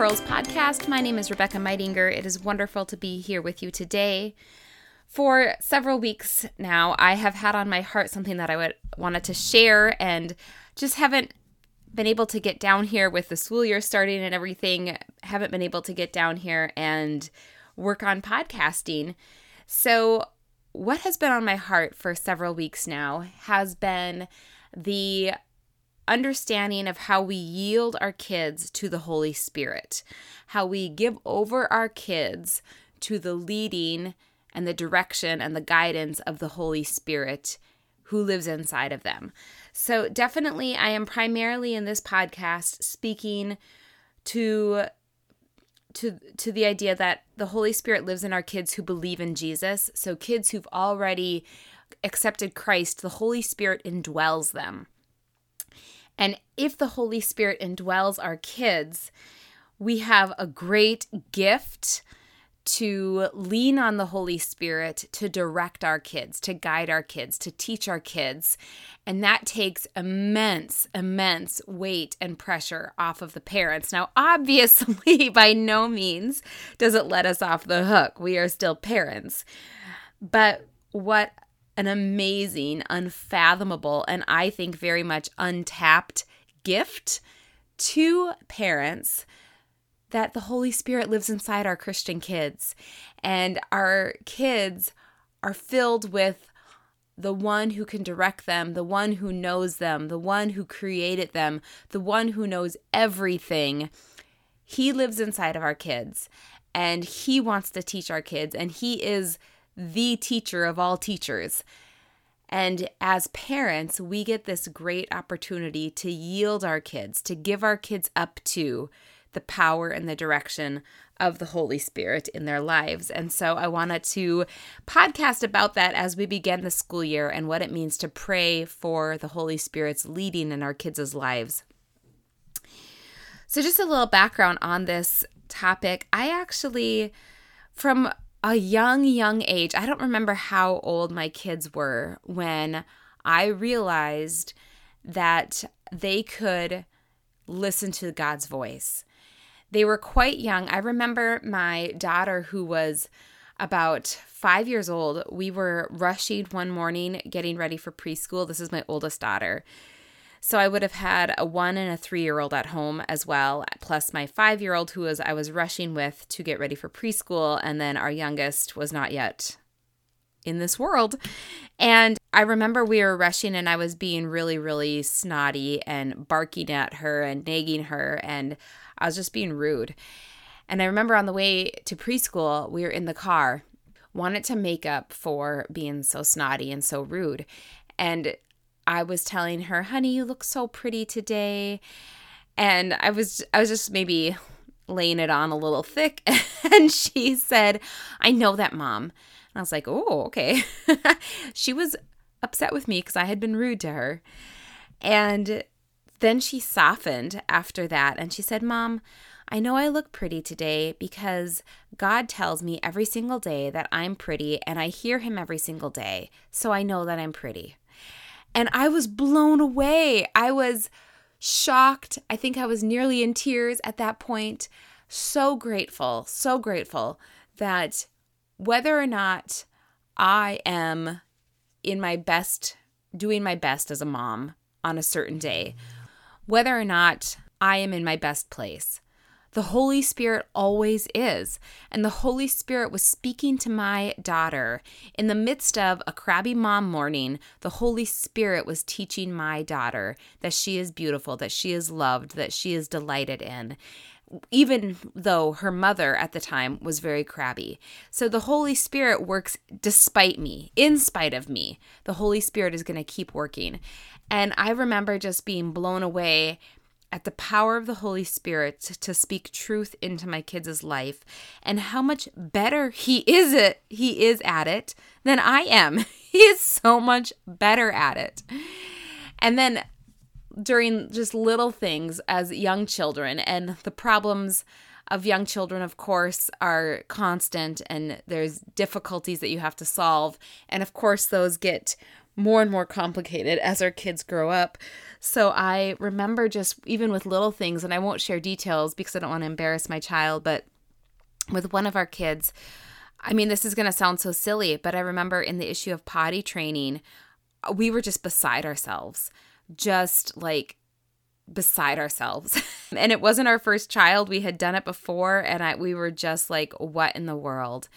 Pearls podcast. My name is Rebecca Meitinger. It is wonderful to be here with you today. For several weeks now, I have had on my heart something that I would wanted to share and just haven't been able to get down here with the school year starting and everything. Haven't been able to get down here and work on podcasting. So, what has been on my heart for several weeks now has been the understanding of how we yield our kids to the Holy Spirit, how we give over our kids to the leading and the direction and the guidance of the Holy Spirit who lives inside of them. So, definitely, I am primarily in this podcast speaking to to to the idea that the Holy Spirit lives in our kids who believe in Jesus. So kids who've already accepted Christ, the Holy Spirit indwells them. And if the Holy Spirit indwells our kids, we have a great gift to lean on the Holy Spirit to direct our kids, to guide our kids, to teach our kids. And that takes immense, immense weight and pressure off of the parents. Now, obviously, by no means does it let us off the hook. We are still parents. But what an amazing, unfathomable, and I think very much untapped gift to parents that the Holy Spirit lives inside our Christian kids. And our kids are filled with the one who can direct them, the one who knows them, the one who created them, the one who knows everything. He lives inside of our kids and he wants to teach our kids, and he is the teacher of all teachers. And as parents, we get this great opportunity to yield our kids, to give our kids up to the power and the direction of the Holy Spirit in their lives. And so I wanted to podcast about that as we begin the school year and what it means to pray for the Holy Spirit's leading in our kids' lives. So, just a little background on this topic. I actually, from a young, young age, I don't remember how old my kids were when I realized that they could listen to God's voice. They were quite young. I remember my daughter, who was about five years old, we were rushing one morning getting ready for preschool. This is my oldest daughter. So I would have had a one and a three year old at home as well, plus my five year old who was I was rushing with to get ready for preschool, and then our youngest was not yet in this world. And I remember we were rushing and I was being really, really snotty and barking at her and nagging her. And I was just being rude. And I remember on the way to preschool, we were in the car, wanted to make up for being so snotty and so rude. And I was telling her, "Honey, you look so pretty today." And I was I was just maybe laying it on a little thick and she said, "I know that, mom." And I was like, "Oh, okay." she was upset with me cuz I had been rude to her. And then she softened after that and she said, Mom, I know I look pretty today because God tells me every single day that I'm pretty and I hear Him every single day. So I know that I'm pretty. And I was blown away. I was shocked. I think I was nearly in tears at that point. So grateful, so grateful that whether or not I am in my best, doing my best as a mom on a certain day, whether or not I am in my best place. The Holy Spirit always is. And the Holy Spirit was speaking to my daughter. In the midst of a crabby mom morning, the Holy Spirit was teaching my daughter that she is beautiful, that she is loved, that she is delighted in even though her mother at the time was very crabby. So the Holy Spirit works despite me, in spite of me. The Holy Spirit is going to keep working. And I remember just being blown away at the power of the Holy Spirit to speak truth into my kids' life and how much better he is it he is at it than I am. He is so much better at it. And then during just little things as young children and the problems of young children of course are constant and there's difficulties that you have to solve and of course those get more and more complicated as our kids grow up. So I remember just even with little things, and I won't share details because I don't want to embarrass my child, but with one of our kids, I mean, this is going to sound so silly, but I remember in the issue of potty training, uh, we were just beside ourselves, just like beside ourselves. and it wasn't our first child. We had done it before, and I, we were just like, what in the world?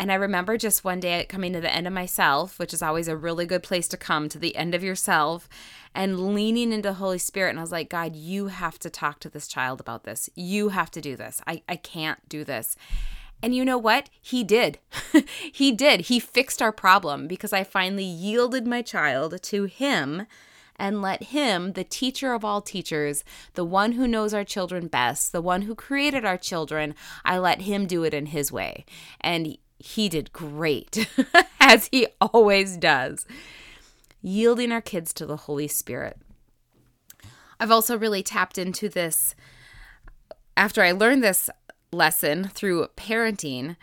And I remember just one day coming to the end of myself, which is always a really good place to come to the end of yourself, and leaning into Holy Spirit. And I was like, God, you have to talk to this child about this. You have to do this. I, I can't do this. And you know what? He did. he did. He fixed our problem because I finally yielded my child to him and let him, the teacher of all teachers, the one who knows our children best, the one who created our children, I let him do it in his way. And he did great, as he always does, yielding our kids to the Holy Spirit. I've also really tapped into this after I learned this lesson through parenting.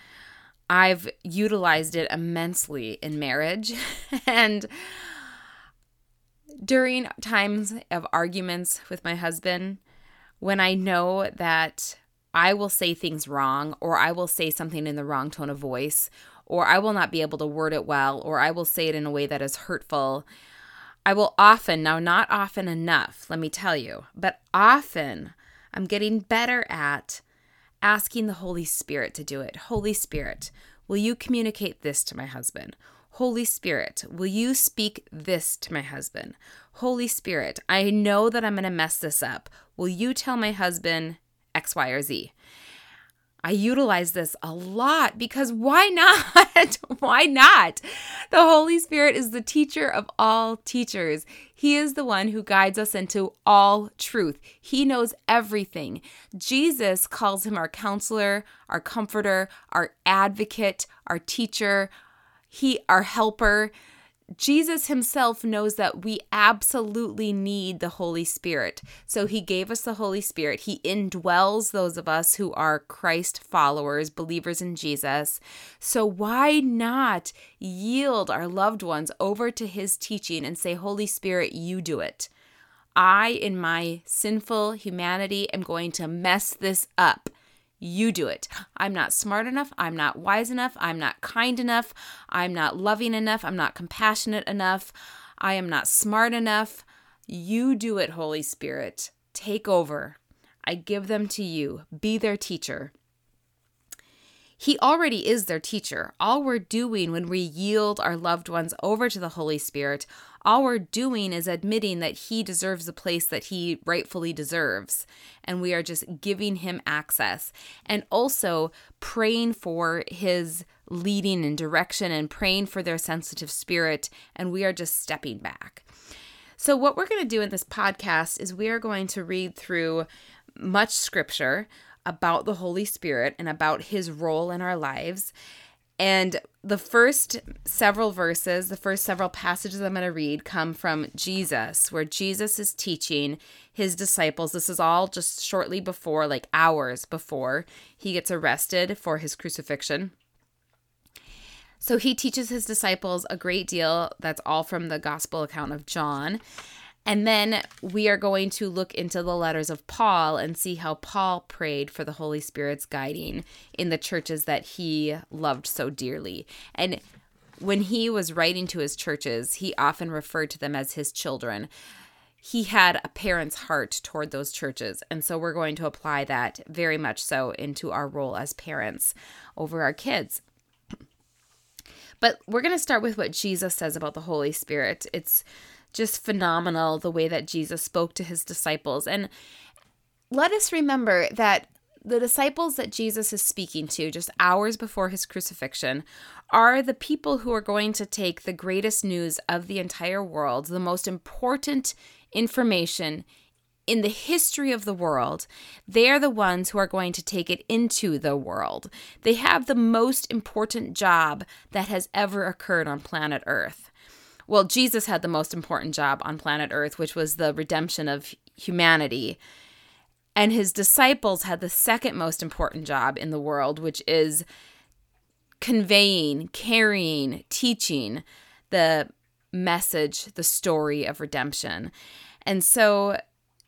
I've utilized it immensely in marriage. and during times of arguments with my husband, when I know that I will say things wrong, or I will say something in the wrong tone of voice, or I will not be able to word it well, or I will say it in a way that is hurtful. I will often, now not often enough, let me tell you, but often I'm getting better at asking the Holy Spirit to do it. Holy Spirit, will you communicate this to my husband? Holy Spirit, will you speak this to my husband? Holy Spirit, I know that I'm going to mess this up. Will you tell my husband X, Y, or Z. I utilize this a lot because why not? why not? The Holy Spirit is the teacher of all teachers. He is the one who guides us into all truth. He knows everything. Jesus calls him our counselor, our comforter, our advocate, our teacher, he our helper. Jesus himself knows that we absolutely need the Holy Spirit. So he gave us the Holy Spirit. He indwells those of us who are Christ followers, believers in Jesus. So why not yield our loved ones over to his teaching and say, Holy Spirit, you do it? I, in my sinful humanity, am going to mess this up. You do it. I'm not smart enough. I'm not wise enough. I'm not kind enough. I'm not loving enough. I'm not compassionate enough. I am not smart enough. You do it, Holy Spirit. Take over. I give them to you. Be their teacher. He already is their teacher. All we're doing when we yield our loved ones over to the Holy Spirit, all we're doing is admitting that he deserves the place that he rightfully deserves. And we are just giving him access and also praying for his leading and direction and praying for their sensitive spirit. And we are just stepping back. So, what we're going to do in this podcast is we are going to read through much scripture about the Holy Spirit and about his role in our lives. And the first several verses, the first several passages I'm going to read come from Jesus, where Jesus is teaching his disciples. This is all just shortly before, like hours before he gets arrested for his crucifixion. So he teaches his disciples a great deal. That's all from the gospel account of John. And then we are going to look into the letters of Paul and see how Paul prayed for the Holy Spirit's guiding in the churches that he loved so dearly. And when he was writing to his churches, he often referred to them as his children. He had a parent's heart toward those churches. And so we're going to apply that very much so into our role as parents over our kids. But we're going to start with what Jesus says about the Holy Spirit. It's just phenomenal the way that Jesus spoke to his disciples. And let us remember that the disciples that Jesus is speaking to just hours before his crucifixion are the people who are going to take the greatest news of the entire world, the most important information in the history of the world. They are the ones who are going to take it into the world. They have the most important job that has ever occurred on planet Earth well, Jesus had the most important job on planet Earth, which was the redemption of humanity. And his disciples had the second most important job in the world, which is conveying, carrying, teaching the message, the story of redemption. And so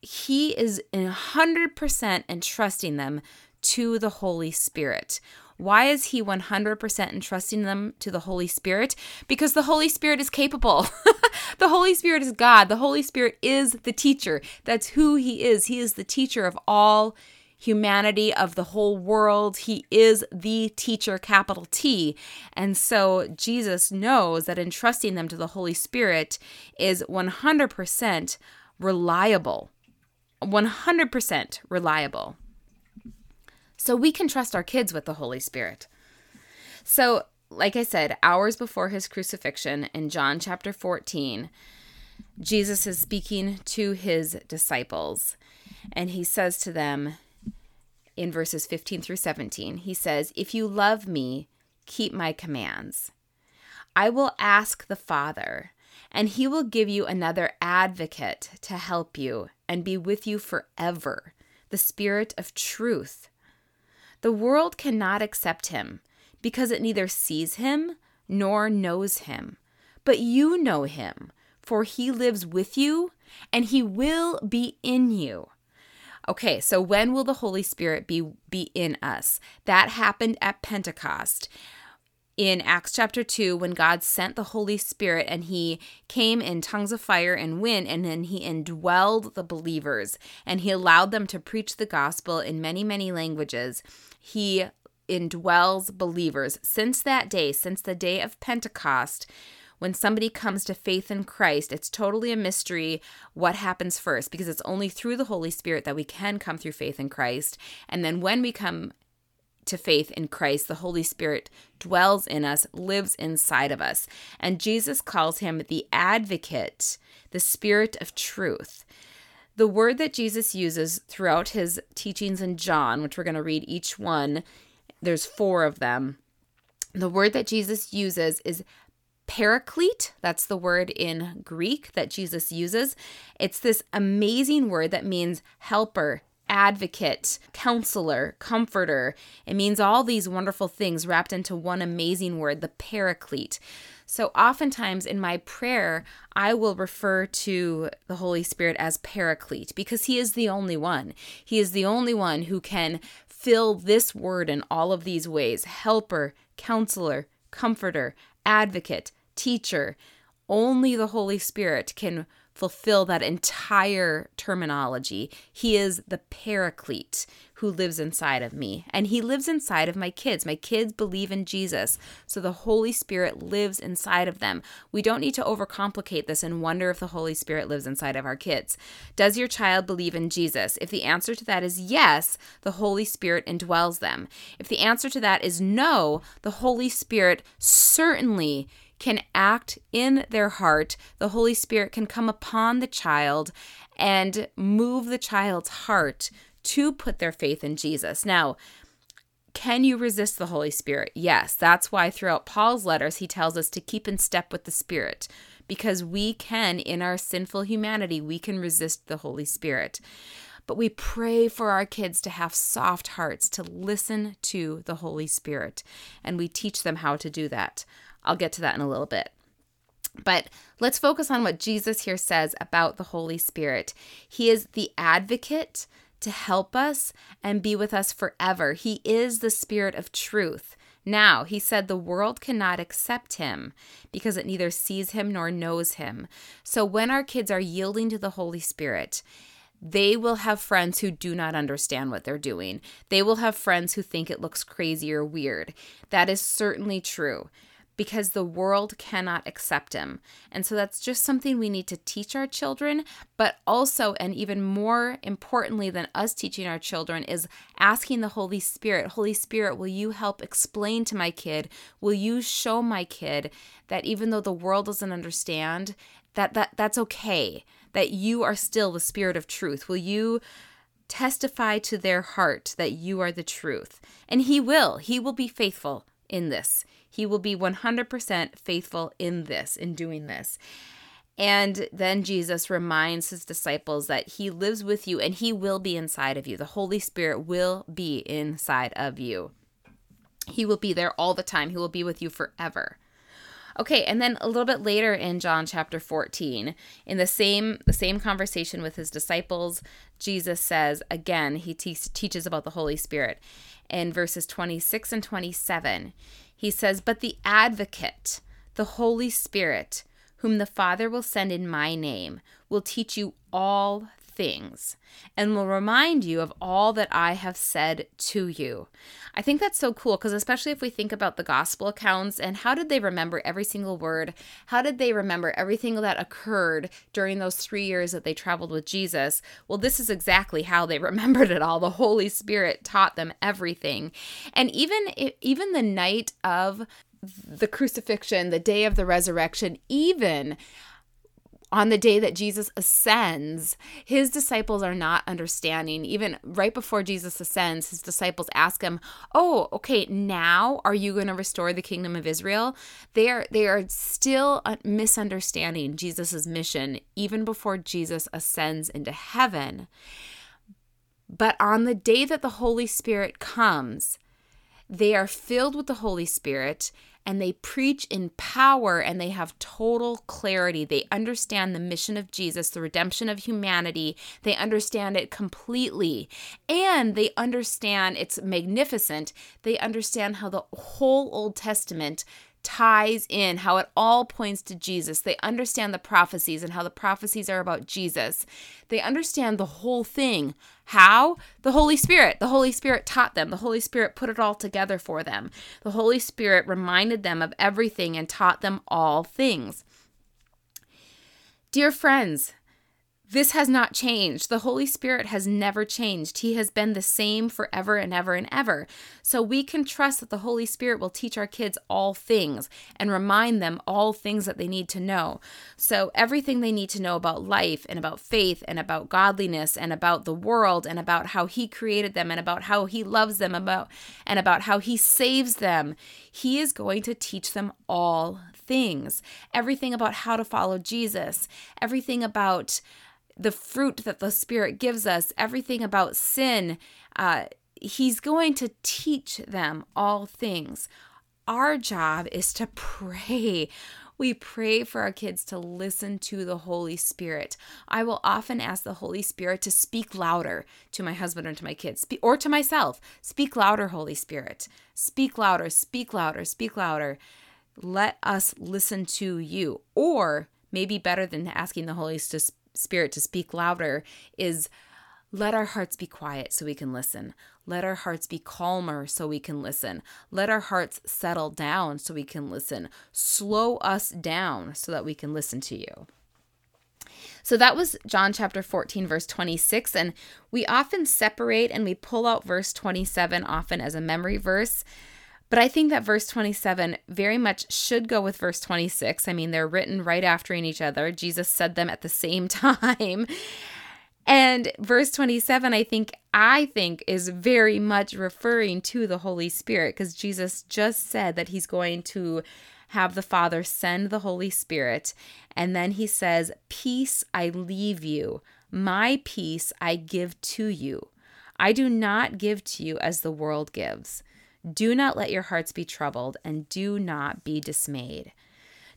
he is 100% entrusting them to the Holy Spirit. Why is he 100% entrusting them to the Holy Spirit? Because the Holy Spirit is capable. the Holy Spirit is God. The Holy Spirit is the teacher. That's who he is. He is the teacher of all humanity, of the whole world. He is the teacher, capital T. And so Jesus knows that entrusting them to the Holy Spirit is 100% reliable. 100% reliable. So we can trust our kids with the Holy Spirit. So, like I said, hours before his crucifixion in John chapter 14, Jesus is speaking to his disciples, and he says to them in verses 15 through 17, he says, If you love me, keep my commands. I will ask the Father, and he will give you another advocate to help you and be with you forever, the Spirit of truth the world cannot accept him because it neither sees him nor knows him. But you know him, for he lives with you and he will be in you. Okay, so when will the Holy Spirit be be in us? That happened at Pentecost in Acts chapter 2 when God sent the Holy Spirit and he came in tongues of fire and wind and then he indwelled the believers and he allowed them to preach the gospel in many, many languages. He indwells believers. Since that day, since the day of Pentecost, when somebody comes to faith in Christ, it's totally a mystery what happens first because it's only through the Holy Spirit that we can come through faith in Christ. And then when we come to faith in Christ, the Holy Spirit dwells in us, lives inside of us. And Jesus calls him the advocate, the Spirit of truth. The word that Jesus uses throughout his teachings in John, which we're going to read each one, there's four of them. The word that Jesus uses is paraclete. That's the word in Greek that Jesus uses. It's this amazing word that means helper, advocate, counselor, comforter. It means all these wonderful things wrapped into one amazing word, the paraclete. So, oftentimes in my prayer, I will refer to the Holy Spirit as paraclete because He is the only one. He is the only one who can fill this word in all of these ways helper, counselor, comforter, advocate, teacher. Only the Holy Spirit can fulfill that entire terminology. He is the paraclete who lives inside of me, and He lives inside of my kids. My kids believe in Jesus, so the Holy Spirit lives inside of them. We don't need to overcomplicate this and wonder if the Holy Spirit lives inside of our kids. Does your child believe in Jesus? If the answer to that is yes, the Holy Spirit indwells them. If the answer to that is no, the Holy Spirit certainly can act in their heart. The Holy Spirit can come upon the child and move the child's heart to put their faith in Jesus. Now, can you resist the Holy Spirit? Yes. That's why throughout Paul's letters, he tells us to keep in step with the Spirit because we can, in our sinful humanity, we can resist the Holy Spirit. But we pray for our kids to have soft hearts, to listen to the Holy Spirit, and we teach them how to do that. I'll get to that in a little bit. But let's focus on what Jesus here says about the Holy Spirit. He is the advocate to help us and be with us forever. He is the Spirit of truth. Now, he said the world cannot accept him because it neither sees him nor knows him. So, when our kids are yielding to the Holy Spirit, they will have friends who do not understand what they're doing. They will have friends who think it looks crazy or weird. That is certainly true because the world cannot accept him. And so that's just something we need to teach our children, but also, and even more importantly than us teaching our children, is asking the Holy Spirit Holy Spirit, will you help explain to my kid? Will you show my kid that even though the world doesn't understand, that, that that's okay, that you are still the Spirit of truth? Will you? testify to their heart that you are the truth. And he will. He will be faithful in this. He will be 100% faithful in this, in doing this. And then Jesus reminds his disciples that he lives with you and he will be inside of you. The Holy Spirit will be inside of you. He will be there all the time, he will be with you forever. Okay, and then a little bit later in John chapter 14, in the same the same conversation with his disciples, Jesus says again, he te- teaches about the Holy Spirit. In verses 26 and 27, he says, "But the advocate, the Holy Spirit, whom the Father will send in my name, will teach you all things and will remind you of all that I have said to you. I think that's so cool because, especially if we think about the gospel accounts and how did they remember every single word? How did they remember everything that occurred during those three years that they traveled with Jesus? Well, this is exactly how they remembered it all. The Holy Spirit taught them everything. And even, even the night of the crucifixion, the day of the resurrection, even on the day that Jesus ascends, his disciples are not understanding. Even right before Jesus ascends, his disciples ask him, "Oh, okay, now are you going to restore the kingdom of Israel?" They are they are still uh, misunderstanding Jesus's mission even before Jesus ascends into heaven. But on the day that the Holy Spirit comes, they are filled with the Holy Spirit and they preach in power and they have total clarity. They understand the mission of Jesus, the redemption of humanity. They understand it completely. And they understand it's magnificent. They understand how the whole Old Testament ties in, how it all points to Jesus. They understand the prophecies and how the prophecies are about Jesus. They understand the whole thing. How? The Holy Spirit. The Holy Spirit taught them. The Holy Spirit put it all together for them. The Holy Spirit reminded them of everything and taught them all things. Dear friends, this has not changed. The Holy Spirit has never changed. He has been the same forever and ever and ever. So we can trust that the Holy Spirit will teach our kids all things and remind them all things that they need to know. So everything they need to know about life and about faith and about godliness and about the world and about how He created them and about how He loves them about and about how He saves them, He is going to teach them all things. Everything about how to follow Jesus, everything about the fruit that the Spirit gives us, everything about sin. Uh, he's going to teach them all things. Our job is to pray. We pray for our kids to listen to the Holy Spirit. I will often ask the Holy Spirit to speak louder to my husband or to my kids or to myself. Speak louder, Holy Spirit. Speak louder, speak louder, speak louder. Let us listen to you. Or maybe better than asking the Holy Spirit to speak louder is let our hearts be quiet so we can listen. Let our hearts be calmer so we can listen. Let our hearts settle down so we can listen. Slow us down so that we can listen to you. So that was John chapter 14, verse 26. And we often separate and we pull out verse 27 often as a memory verse. But I think that verse 27 very much should go with verse 26. I mean, they're written right after in each other. Jesus said them at the same time. And verse 27 I think I think is very much referring to the Holy Spirit because Jesus just said that he's going to have the Father send the Holy Spirit and then he says, "Peace I leave you, my peace I give to you. I do not give to you as the world gives." Do not let your hearts be troubled, and do not be dismayed.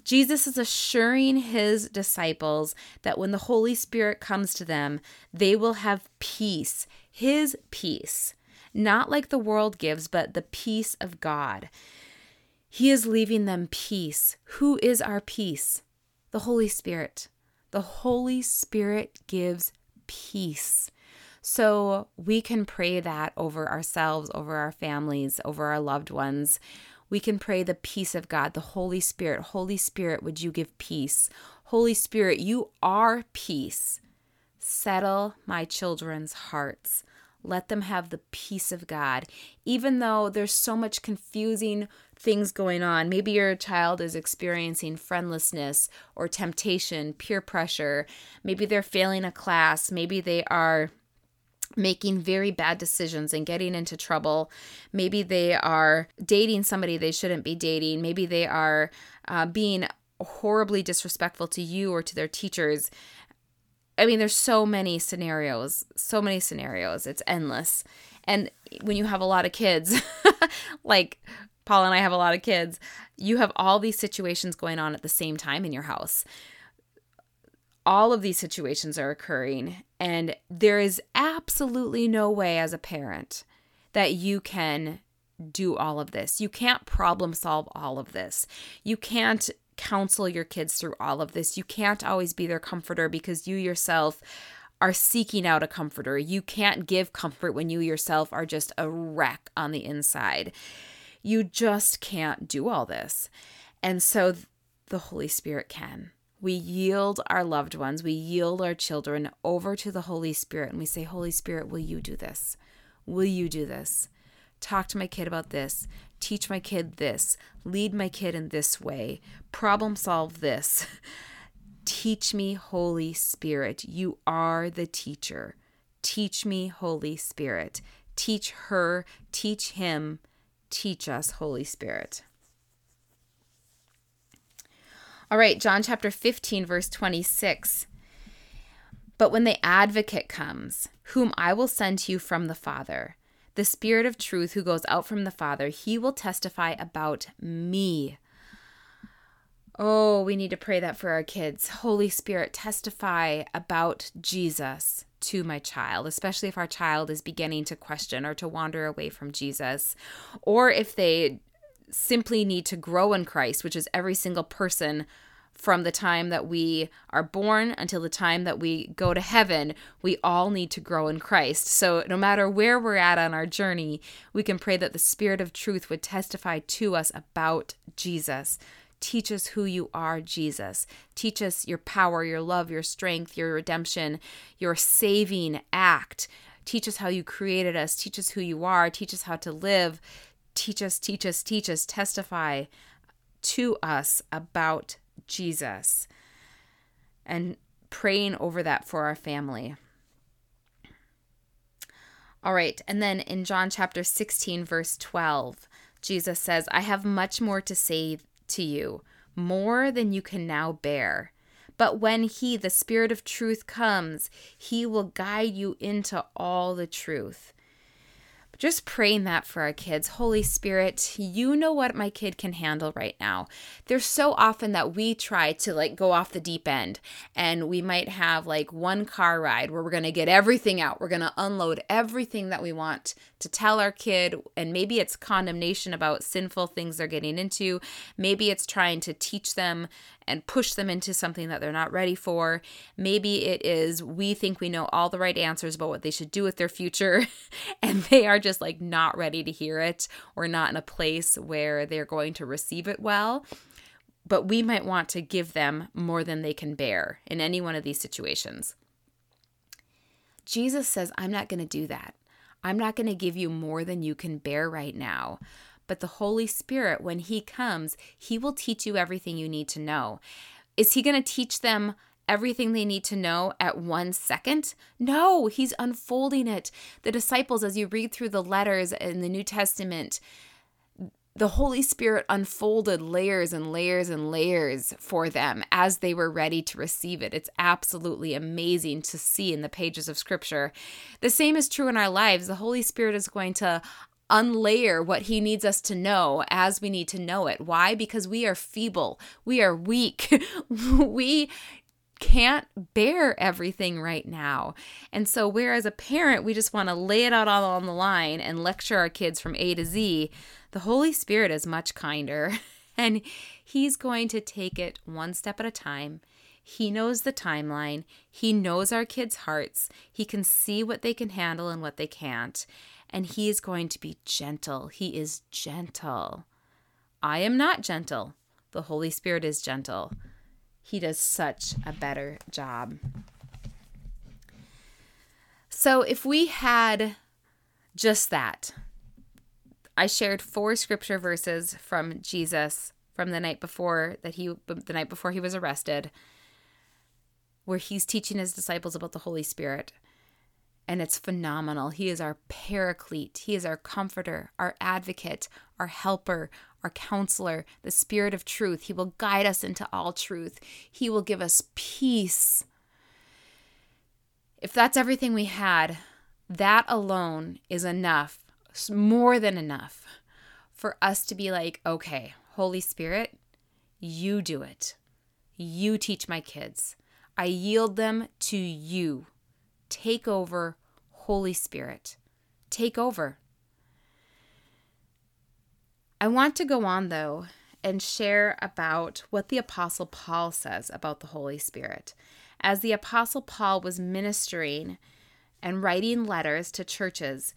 Jesus is assuring his disciples that when the Holy Spirit comes to them, they will have peace, his peace, not like the world gives, but the peace of God. He is leaving them peace. Who is our peace? The Holy Spirit. The Holy Spirit gives peace. So we can pray that over ourselves, over our families, over our loved ones. We can pray the peace of God, the Holy Spirit. Holy Spirit, would you give peace? Holy Spirit, you are peace. Settle my children's hearts. Let them have the peace of God. Even though there's so much confusing things going on, maybe your child is experiencing friendlessness or temptation, peer pressure, maybe they're failing a class, maybe they are making very bad decisions and getting into trouble. Maybe they are dating somebody they shouldn't be dating. Maybe they are uh, being horribly disrespectful to you or to their teachers. I mean, there's so many scenarios, so many scenarios. It's endless. And when you have a lot of kids, like Paul and I have a lot of kids. You have all these situations going on at the same time in your house. All of these situations are occurring, and there is absolutely no way as a parent that you can do all of this. You can't problem solve all of this. You can't counsel your kids through all of this. You can't always be their comforter because you yourself are seeking out a comforter. You can't give comfort when you yourself are just a wreck on the inside. You just can't do all this. And so the Holy Spirit can. We yield our loved ones, we yield our children over to the Holy Spirit, and we say, Holy Spirit, will you do this? Will you do this? Talk to my kid about this. Teach my kid this. Lead my kid in this way. Problem solve this. Teach me, Holy Spirit. You are the teacher. Teach me, Holy Spirit. Teach her, teach him, teach us, Holy Spirit. All right, John chapter 15, verse 26. But when the advocate comes, whom I will send to you from the Father, the Spirit of truth who goes out from the Father, he will testify about me. Oh, we need to pray that for our kids. Holy Spirit, testify about Jesus to my child, especially if our child is beginning to question or to wander away from Jesus, or if they simply need to grow in Christ, which is every single person from the time that we are born until the time that we go to heaven, we all need to grow in Christ. So, no matter where we're at on our journey, we can pray that the Spirit of truth would testify to us about Jesus. Teach us who you are, Jesus. Teach us your power, your love, your strength, your redemption, your saving act. Teach us how you created us. Teach us who you are. Teach us how to live. Teach us, teach us, teach us. Testify to us about Jesus. And praying over that for our family. All right, and then in John chapter 16, verse 12, Jesus says, I have much more to say to you, more than you can now bear. But when He, the Spirit of truth, comes, He will guide you into all the truth just praying that for our kids. Holy Spirit, you know what my kid can handle right now. There's so often that we try to like go off the deep end and we might have like one car ride where we're going to get everything out. We're going to unload everything that we want to tell our kid. And maybe it's condemnation about sinful things they're getting into. Maybe it's trying to teach them and push them into something that they're not ready for. Maybe it is we think we know all the right answers about what they should do with their future, and they are just like not ready to hear it or not in a place where they're going to receive it well. But we might want to give them more than they can bear in any one of these situations. Jesus says, I'm not going to do that. I'm not going to give you more than you can bear right now. But the Holy Spirit, when He comes, He will teach you everything you need to know. Is He going to teach them everything they need to know at one second? No, He's unfolding it. The disciples, as you read through the letters in the New Testament, the Holy Spirit unfolded layers and layers and layers for them as they were ready to receive it. It's absolutely amazing to see in the pages of Scripture. The same is true in our lives. The Holy Spirit is going to unlayer what he needs us to know as we need to know it. Why? Because we are feeble, we are weak, we can't bear everything right now. And so, whereas a parent, we just want to lay it out all on the line and lecture our kids from A to Z, the Holy Spirit is much kinder and He's going to take it one step at a time. He knows the timeline. He knows our kids' hearts. He can see what they can handle and what they can't and he is going to be gentle. He is gentle. I am not gentle. The Holy Spirit is gentle. He does such a better job. So, if we had just that, I shared four scripture verses from Jesus from the night before that he the night before he was arrested where he's teaching his disciples about the Holy Spirit and it's phenomenal. He is our paraclete, He is our comforter, our advocate, our helper, our counselor, the Spirit of truth. He will guide us into all truth, He will give us peace. If that's everything we had, that alone is enough, more than enough, for us to be like, okay, Holy Spirit, you do it. You teach my kids. I yield them to you. Take over, Holy Spirit. Take over. I want to go on, though, and share about what the Apostle Paul says about the Holy Spirit. As the Apostle Paul was ministering and writing letters to churches,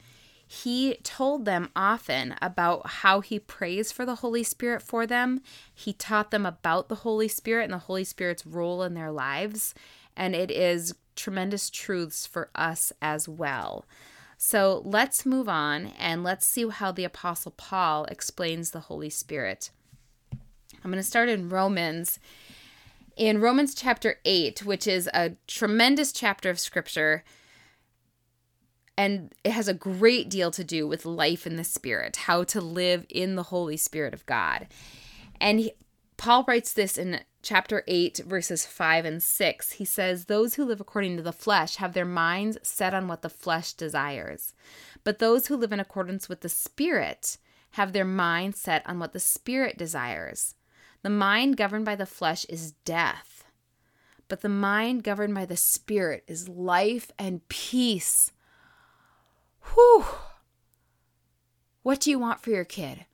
he told them often about how he prays for the Holy Spirit for them. He taught them about the Holy Spirit and the Holy Spirit's role in their lives. And it is tremendous truths for us as well. So let's move on and let's see how the Apostle Paul explains the Holy Spirit. I'm going to start in Romans. In Romans chapter 8, which is a tremendous chapter of scripture, and it has a great deal to do with life in the Spirit, how to live in the Holy Spirit of God. And he, Paul writes this in chapter 8, verses 5 and 6. He says, Those who live according to the flesh have their minds set on what the flesh desires. But those who live in accordance with the Spirit have their mind set on what the Spirit desires. The mind governed by the flesh is death, but the mind governed by the Spirit is life and peace. Whew. What do you want for your kid?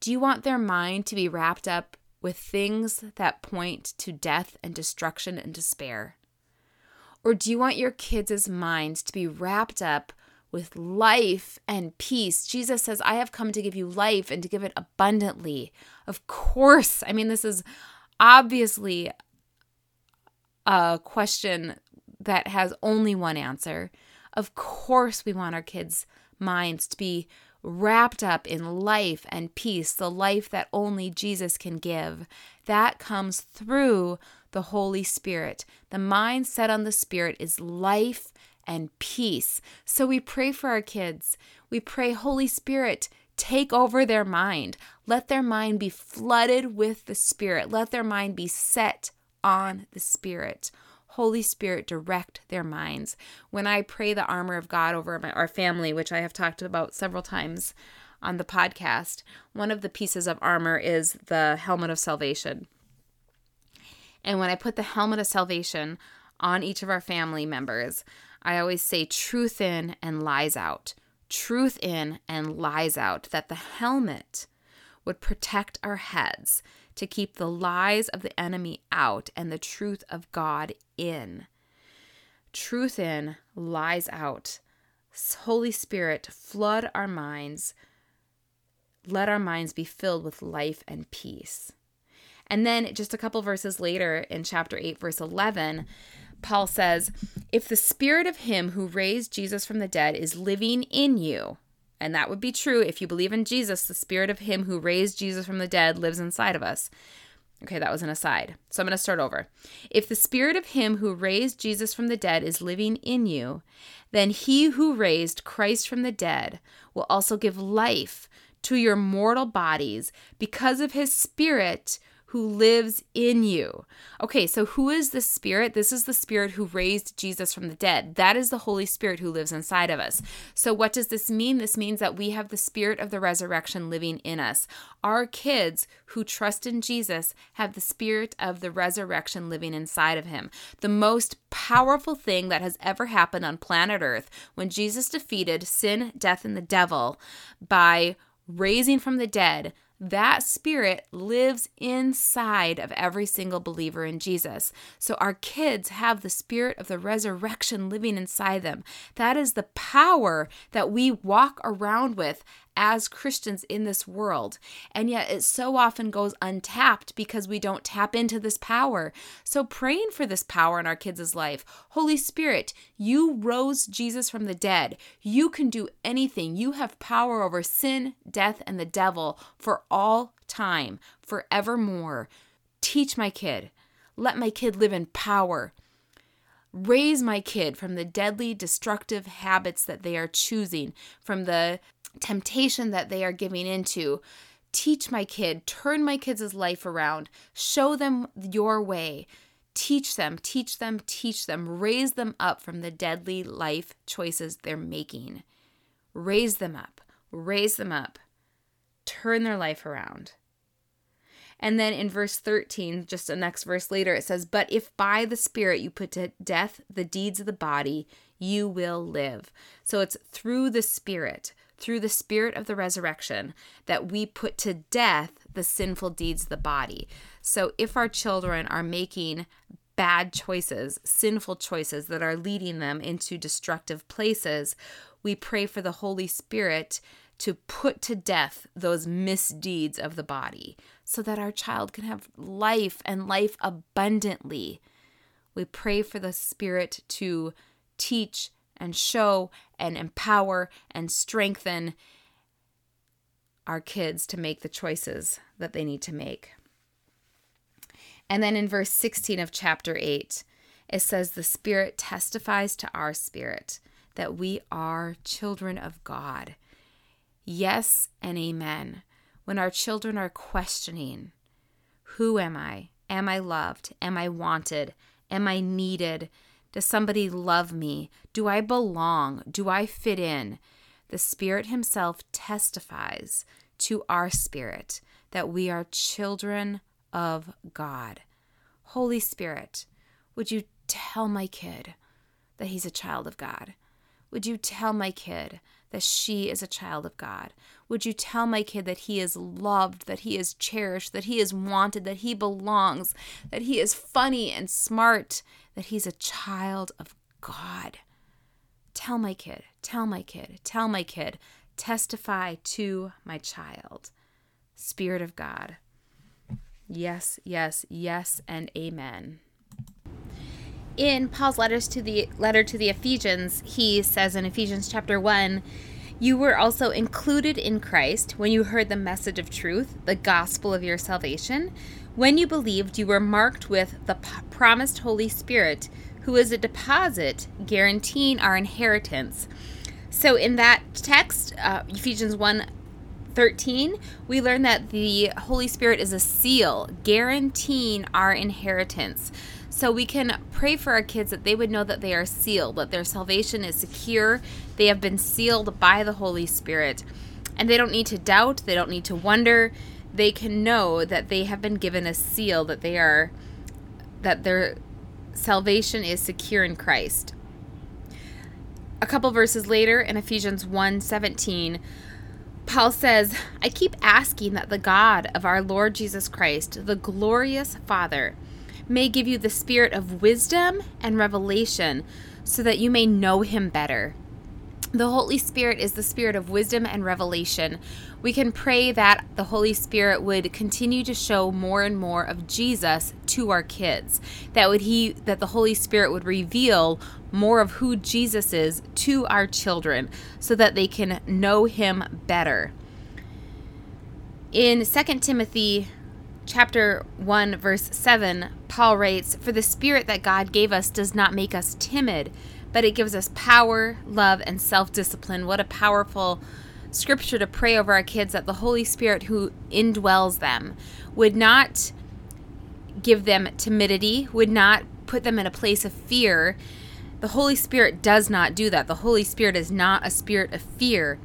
Do you want their mind to be wrapped up with things that point to death and destruction and despair? Or do you want your kids' minds to be wrapped up with life and peace? Jesus says, I have come to give you life and to give it abundantly. Of course. I mean, this is obviously a question that has only one answer. Of course, we want our kids' minds to be wrapped up in life and peace, the life that only Jesus can give. That comes through the Holy Spirit. The mind set on the Spirit is life and peace. So we pray for our kids. We pray, Holy Spirit, take over their mind. Let their mind be flooded with the Spirit. Let their mind be set on the Spirit. Holy Spirit direct their minds. When I pray the armor of God over my, our family, which I have talked about several times on the podcast, one of the pieces of armor is the helmet of salvation. And when I put the helmet of salvation on each of our family members, I always say truth in and lies out. Truth in and lies out. That the helmet would protect our heads to keep the lies of the enemy out and the truth of God in. Truth in, lies out. Holy Spirit, flood our minds. Let our minds be filled with life and peace. And then just a couple verses later in chapter 8, verse 11, Paul says, If the spirit of him who raised Jesus from the dead is living in you, and that would be true if you believe in Jesus, the spirit of him who raised Jesus from the dead lives inside of us. Okay, that was an aside. So I'm going to start over. If the spirit of him who raised Jesus from the dead is living in you, then he who raised Christ from the dead will also give life to your mortal bodies because of his spirit who lives in you. Okay, so who is the Spirit? This is the Spirit who raised Jesus from the dead. That is the Holy Spirit who lives inside of us. So, what does this mean? This means that we have the Spirit of the resurrection living in us. Our kids who trust in Jesus have the Spirit of the resurrection living inside of him. The most powerful thing that has ever happened on planet Earth when Jesus defeated sin, death, and the devil by raising from the dead that spirit lives inside of every single believer in Jesus. So our kids have the spirit of the resurrection living inside them. That is the power that we walk around with as Christians in this world. And yet it so often goes untapped because we don't tap into this power. So praying for this power in our kids' life. Holy Spirit, you rose Jesus from the dead. You can do anything. You have power over sin, death, and the devil for all time, forevermore. Teach my kid. Let my kid live in power. Raise my kid from the deadly, destructive habits that they are choosing, from the temptation that they are giving into. Teach my kid, turn my kids' life around, show them your way. Teach them, teach them, teach them. Raise them up from the deadly life choices they're making. Raise them up, raise them up. turn their life around. And then in verse 13, just the next verse later, it says, But if by the Spirit you put to death the deeds of the body, you will live. So it's through the Spirit, through the Spirit of the resurrection, that we put to death the sinful deeds of the body. So if our children are making bad choices, sinful choices that are leading them into destructive places, we pray for the Holy Spirit to put to death those misdeeds of the body so that our child can have life and life abundantly. We pray for the Spirit to teach and show and empower and strengthen our kids to make the choices that they need to make. And then in verse 16 of chapter 8, it says, The Spirit testifies to our spirit that we are children of God. Yes and amen. When our children are questioning, Who am I? Am I loved? Am I wanted? Am I needed? Does somebody love me? Do I belong? Do I fit in? The Spirit Himself testifies to our spirit that we are children of God. Holy Spirit, would you tell my kid that he's a child of God? Would you tell my kid that she is a child of God? Would you tell my kid that he is loved, that he is cherished, that he is wanted, that he belongs, that he is funny and smart, that he's a child of God? Tell my kid, tell my kid, tell my kid, testify to my child. Spirit of God. Yes, yes, yes, and amen in Paul's letters to the letter to the Ephesians, he says in Ephesians chapter 1, you were also included in Christ when you heard the message of truth, the gospel of your salvation. When you believed, you were marked with the p- promised Holy Spirit, who is a deposit guaranteeing our inheritance. So, in that text, uh, Ephesians 1 13, we learn that the Holy Spirit is a seal guaranteeing our inheritance. So we can pray for our kids that they would know that they are sealed, that their salvation is secure. They have been sealed by the Holy Spirit. And they don't need to doubt, they don't need to wonder. They can know that they have been given a seal, that they are, that their salvation is secure in Christ. A couple verses later in Ephesians 1 17, Paul says, I keep asking that the God of our Lord Jesus Christ, the glorious Father, may give you the spirit of wisdom and revelation so that you may know him better. The Holy Spirit is the spirit of wisdom and revelation. We can pray that the Holy Spirit would continue to show more and more of Jesus to our kids. That would he that the Holy Spirit would reveal more of who Jesus is to our children so that they can know him better. In 2 Timothy chapter 1 verse 7 paul writes for the spirit that god gave us does not make us timid but it gives us power love and self-discipline. What a powerful scripture to pray over our kids that the holy spirit who indwells them would not give them timidity would not put them in a place of fear. The holy spirit does not do that. The holy spirit is not a spirit of fear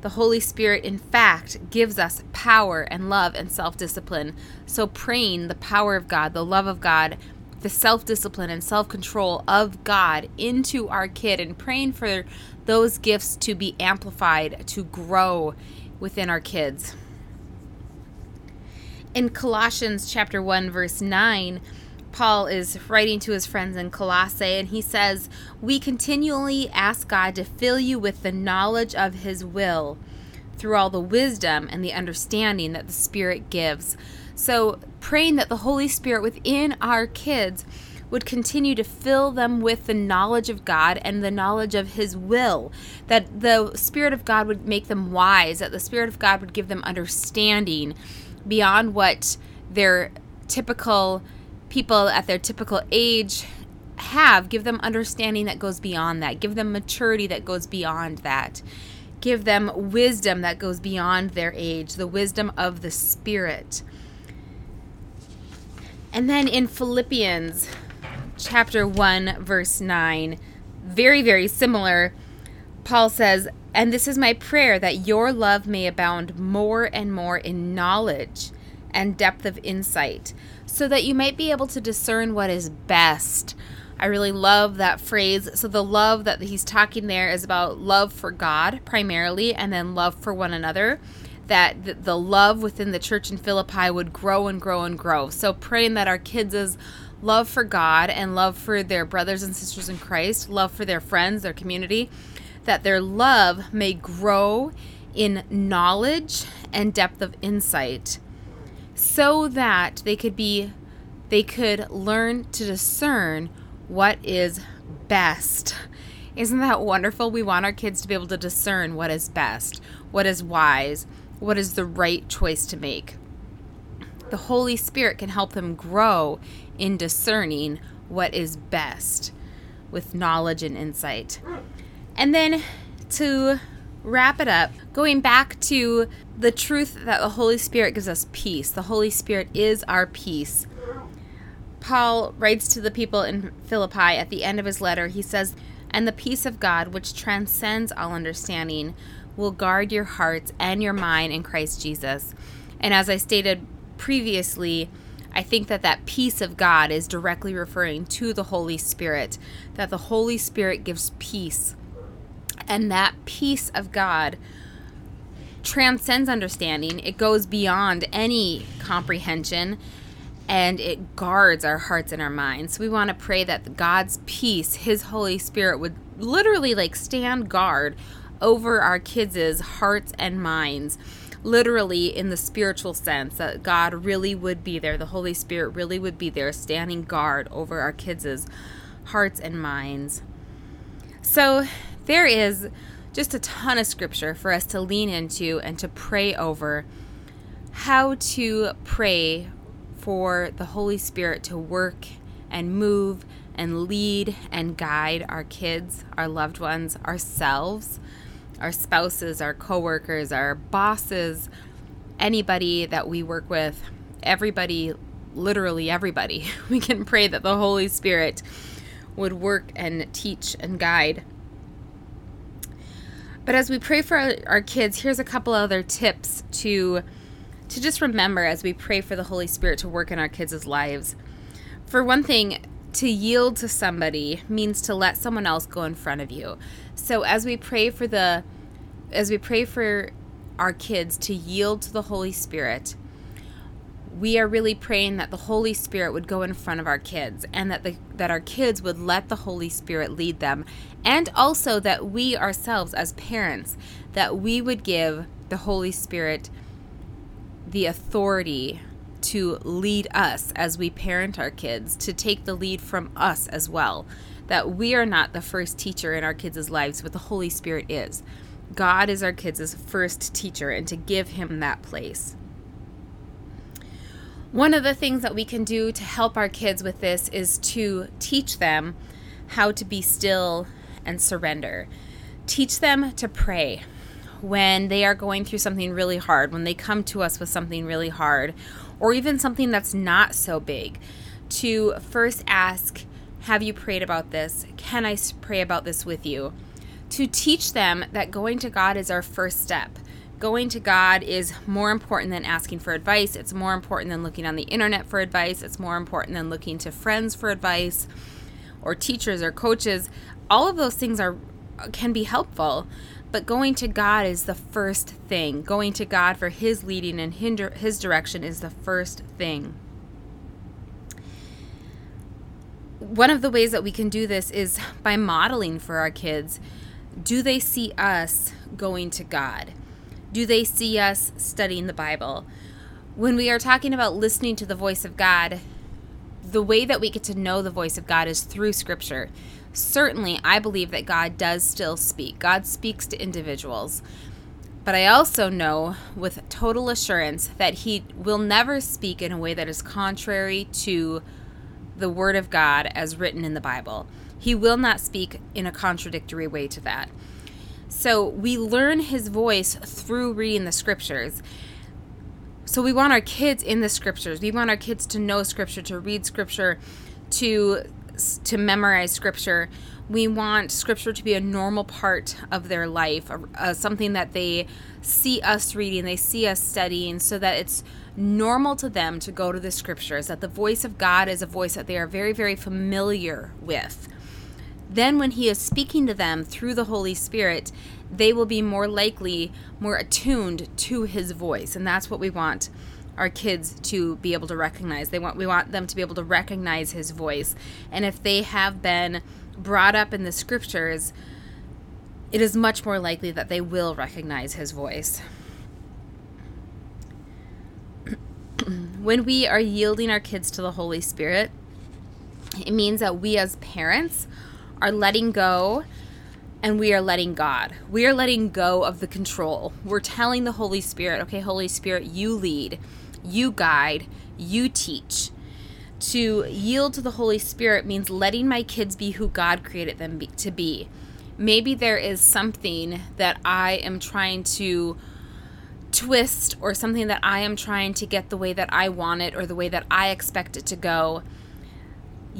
the Holy Spirit, in fact, gives us power and love and self discipline. So, praying the power of God, the love of God, the self discipline and self control of God into our kid and praying for those gifts to be amplified, to grow within our kids. In Colossians chapter 1 verse 9, Paul is writing to his friends in Colossae, and he says, We continually ask God to fill you with the knowledge of his will through all the wisdom and the understanding that the Spirit gives. So, praying that the Holy Spirit within our kids would continue to fill them with the knowledge of God and the knowledge of His will. That the Spirit of God would make them wise, that the Spirit of God would give them understanding beyond what their typical people at their typical age have. Give them understanding that goes beyond that. Give them maturity that goes beyond that. Give them wisdom that goes beyond their age, the wisdom of the Spirit. And then in Philippians chapter 1, verse 9, very, very similar, Paul says, And this is my prayer that your love may abound more and more in knowledge and depth of insight, so that you might be able to discern what is best. I really love that phrase. So, the love that he's talking there is about love for God primarily, and then love for one another. That the love within the church in Philippi would grow and grow and grow. So, praying that our kids' love for God and love for their brothers and sisters in Christ, love for their friends, their community, that their love may grow in knowledge and depth of insight so that they could be they could learn to discern what is best. Isn't that wonderful? We want our kids to be able to discern what is best, what is wise, what is the right choice to make. The Holy Spirit can help them grow in discerning what is best with knowledge and insight. And then to wrap it up, going back to the truth that the Holy Spirit gives us peace. The Holy Spirit is our peace. Paul writes to the people in Philippi at the end of his letter, he says, And the peace of God, which transcends all understanding, will guard your hearts and your mind in Christ Jesus. And as I stated previously, I think that that peace of God is directly referring to the Holy Spirit, that the Holy Spirit gives peace. And that peace of God transcends understanding, it goes beyond any comprehension, and it guards our hearts and our minds. So we want to pray that God's peace, His Holy Spirit, would literally like stand guard over our kids' hearts and minds literally in the spiritual sense that God really would be there, the Holy Spirit really would be there, standing guard over our kids' hearts and minds. So there is just a ton of scripture for us to lean into and to pray over how to pray for the Holy Spirit to work and move and lead and guide our kids, our loved ones, ourselves our spouses, our coworkers, our bosses, anybody that we work with, everybody, literally everybody. We can pray that the Holy Spirit would work and teach and guide. But as we pray for our, our kids, here's a couple other tips to to just remember as we pray for the Holy Spirit to work in our kids' lives. For one thing, to yield to somebody means to let someone else go in front of you. So as we pray for the as we pray for our kids to yield to the Holy Spirit, we are really praying that the Holy Spirit would go in front of our kids and that the that our kids would let the Holy Spirit lead them and also that we ourselves as parents that we would give the Holy Spirit the authority to lead us as we parent our kids, to take the lead from us as well. That we are not the first teacher in our kids' lives, but the Holy Spirit is. God is our kids' first teacher, and to give him that place. One of the things that we can do to help our kids with this is to teach them how to be still and surrender. Teach them to pray when they are going through something really hard, when they come to us with something really hard, or even something that's not so big, to first ask, Have you prayed about this? Can I pray about this with you? To teach them that going to God is our first step. Going to God is more important than asking for advice. It's more important than looking on the internet for advice. It's more important than looking to friends for advice or teachers or coaches. All of those things are can be helpful, but going to God is the first thing. Going to God for His leading and His direction is the first thing. One of the ways that we can do this is by modeling for our kids. Do they see us going to God? Do they see us studying the Bible? When we are talking about listening to the voice of God, the way that we get to know the voice of God is through Scripture certainly I believe that God does still speak. God speaks to individuals. But I also know with total assurance that He will never speak in a way that is contrary to the Word of God as written in the Bible. He will not speak in a contradictory way to that. So we learn His voice through reading the Scriptures. So we want our kids in the Scriptures. We want our kids to know Scripture, to read Scripture, to to memorize scripture. We want scripture to be a normal part of their life, uh, something that they see us reading, they see us studying, so that it's normal to them to go to the scriptures, that the voice of God is a voice that they are very, very familiar with. Then, when He is speaking to them through the Holy Spirit, they will be more likely, more attuned to His voice. And that's what we want our kids to be able to recognize. They want we want them to be able to recognize his voice. And if they have been brought up in the scriptures, it is much more likely that they will recognize his voice. when we are yielding our kids to the Holy Spirit, it means that we as parents are letting go and we are letting God. We are letting go of the control. We're telling the Holy Spirit, okay, Holy Spirit, you lead, you guide, you teach. To yield to the Holy Spirit means letting my kids be who God created them be, to be. Maybe there is something that I am trying to twist or something that I am trying to get the way that I want it or the way that I expect it to go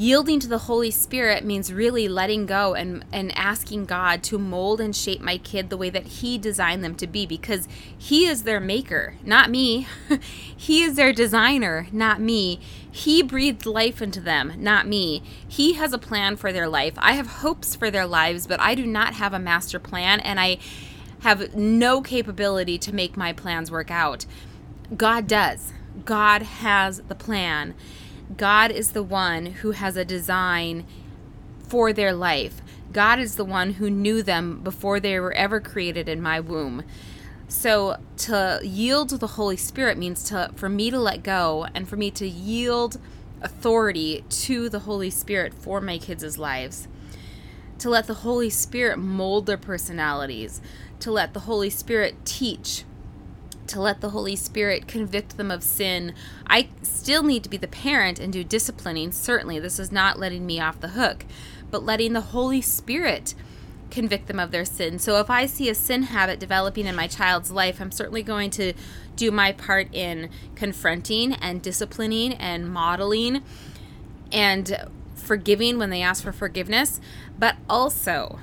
yielding to the Holy Spirit means really letting go and, and asking God to mold and shape my kid the way that He designed them to be because He is their maker, not me. he is their designer, not me. He breathed life into them, not me. He has a plan for their life. I have hopes for their lives, but I do not have a master plan and I have no capability to make my plans work out. God does. God has the plan. God is the one who has a design for their life. God is the one who knew them before they were ever created in my womb. So to yield to the Holy Spirit means to for me to let go and for me to yield authority to the Holy Spirit for my kids' lives. To let the Holy Spirit mold their personalities, to let the Holy Spirit teach to let the Holy Spirit convict them of sin. I still need to be the parent and do disciplining. Certainly, this is not letting me off the hook, but letting the Holy Spirit convict them of their sin. So if I see a sin habit developing in my child's life, I'm certainly going to do my part in confronting and disciplining and modeling and forgiving when they ask for forgiveness, but also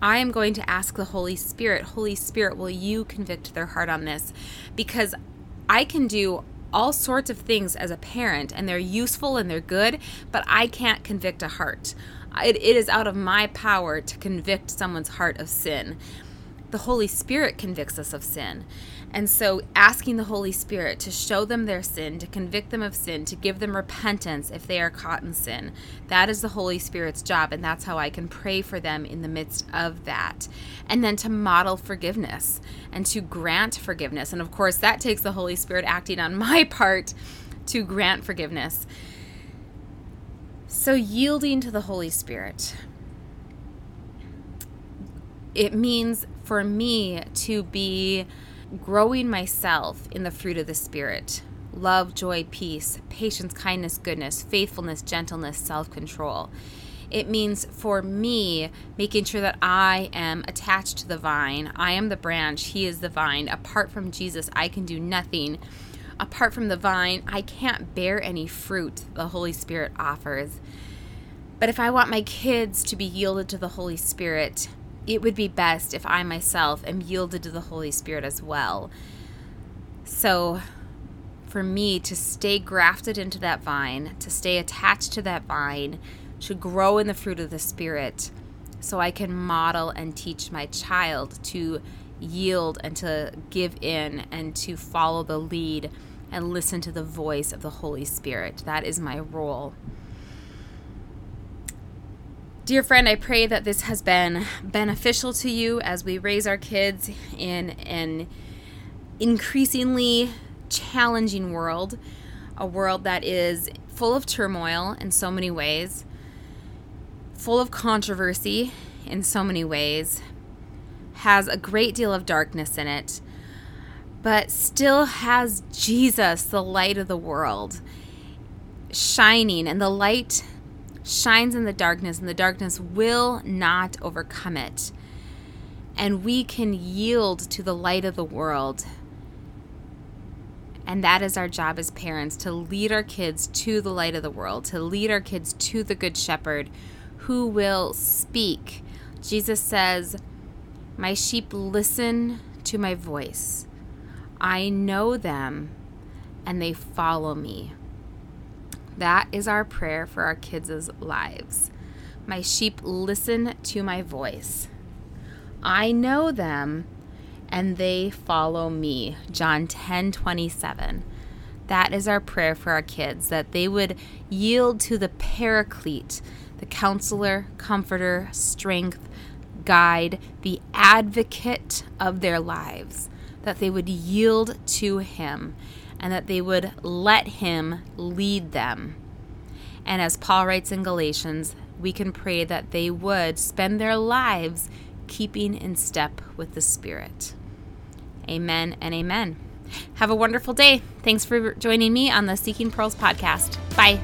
I am going to ask the Holy Spirit, Holy Spirit, will you convict their heart on this? Because I can do all sorts of things as a parent and they're useful and they're good, but I can't convict a heart. It, it is out of my power to convict someone's heart of sin. The Holy Spirit convicts us of sin. And so, asking the Holy Spirit to show them their sin, to convict them of sin, to give them repentance if they are caught in sin, that is the Holy Spirit's job. And that's how I can pray for them in the midst of that. And then to model forgiveness and to grant forgiveness. And of course, that takes the Holy Spirit acting on my part to grant forgiveness. So, yielding to the Holy Spirit. It means for me to be growing myself in the fruit of the Spirit love, joy, peace, patience, kindness, goodness, faithfulness, gentleness, self control. It means for me making sure that I am attached to the vine. I am the branch, He is the vine. Apart from Jesus, I can do nothing. Apart from the vine, I can't bear any fruit the Holy Spirit offers. But if I want my kids to be yielded to the Holy Spirit, it would be best if I myself am yielded to the Holy Spirit as well. So, for me to stay grafted into that vine, to stay attached to that vine, to grow in the fruit of the Spirit, so I can model and teach my child to yield and to give in and to follow the lead and listen to the voice of the Holy Spirit. That is my role. Dear friend, I pray that this has been beneficial to you as we raise our kids in an increasingly challenging world, a world that is full of turmoil in so many ways, full of controversy in so many ways, has a great deal of darkness in it, but still has Jesus, the light of the world, shining, and the light shines in the darkness, and the darkness will not overcome it. And we can yield to the light of the world And that is our job as parents to lead our kids to the light of the world, to lead our kids to the Good Shepherd who will speak. Jesus says, My sheep listen to my voice. I know them and they follow me. That is our prayer for our kids' lives. My sheep listen to my voice. I know them and they follow me. John 10 27. That is our prayer for our kids, that they would yield to the paraclete, the counselor, comforter, strength, guide, the advocate of their lives, that they would yield to him and that they would let him lead them. And as Paul writes in Galatians, we can pray that they would spend their lives keeping in step with the Spirit. Amen and amen. Have a wonderful day. Thanks for joining me on the Seeking Pearls podcast. Bye.